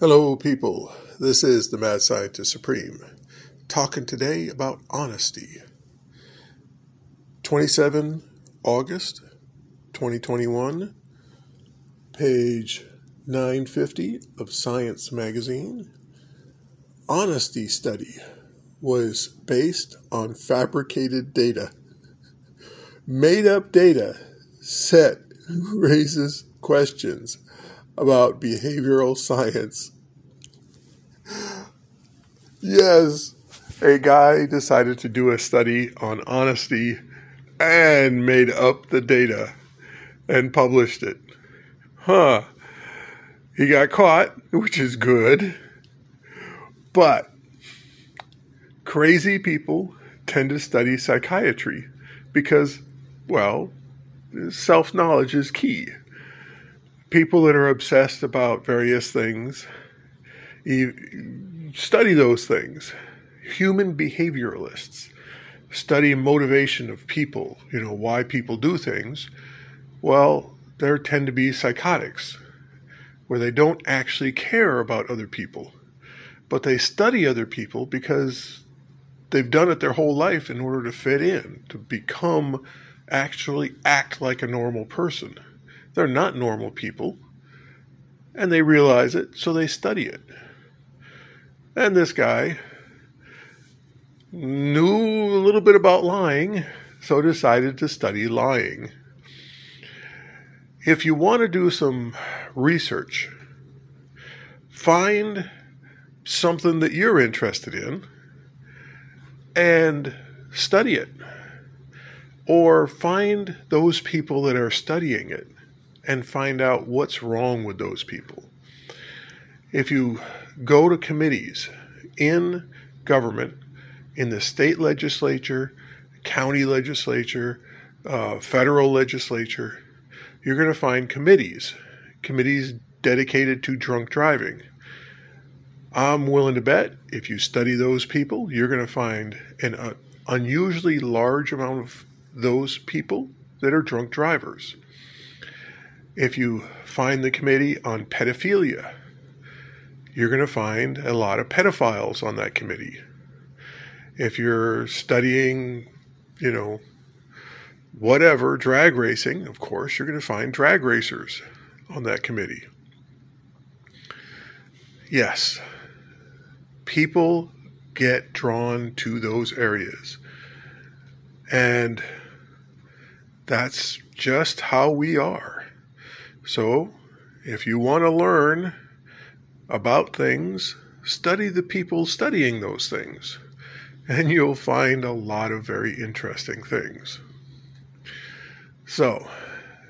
Hello, people. This is the Mad Scientist Supreme, talking today about honesty. 27 August 2021, page 950 of Science Magazine. Honesty study was based on fabricated data. Made up data set raises questions about behavioral science. Yes, a guy decided to do a study on honesty and made up the data and published it. Huh. He got caught, which is good. But crazy people tend to study psychiatry because, well, self knowledge is key people that are obsessed about various things study those things. Human behavioralists study motivation of people, you know, why people do things. Well, there tend to be psychotics where they don't actually care about other people, but they study other people because they've done it their whole life in order to fit in, to become actually act like a normal person. They're not normal people. And they realize it, so they study it. And this guy knew a little bit about lying, so decided to study lying. If you want to do some research, find something that you're interested in and study it. Or find those people that are studying it and find out what's wrong with those people. If you go to committees in government, in the state legislature, county legislature, uh, federal legislature, you're going to find committees, committees dedicated to drunk driving. I'm willing to bet if you study those people, you're going to find an uh, unusually large amount of those people that are drunk drivers. If you find the committee on pedophilia, you're going to find a lot of pedophiles on that committee. If you're studying, you know, whatever, drag racing, of course, you're going to find drag racers on that committee. Yes, people get drawn to those areas. And that's just how we are. So, if you want to learn about things, study the people studying those things, and you'll find a lot of very interesting things. So,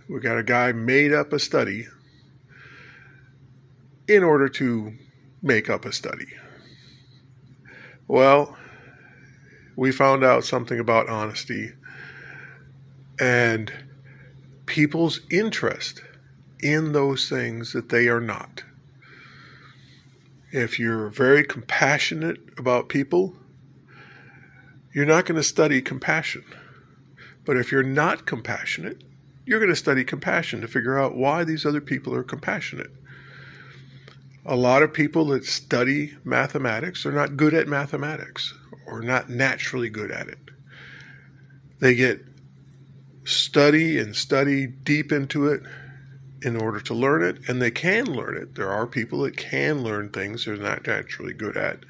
we got a guy made up a study in order to make up a study. Well, we found out something about honesty and people's interest in those things that they are not. If you're very compassionate about people, you're not going to study compassion. But if you're not compassionate, you're going to study compassion to figure out why these other people are compassionate. A lot of people that study mathematics are not good at mathematics or not naturally good at it. They get study and study deep into it in order to learn it, and they can learn it. There are people that can learn things they're not naturally good at.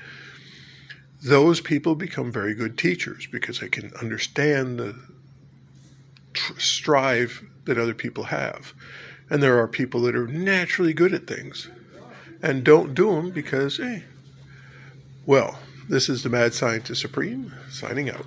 Those people become very good teachers because they can understand the tr- strive that other people have. And there are people that are naturally good at things and don't do them because, eh. Well, this is the Mad Scientist Supreme signing out.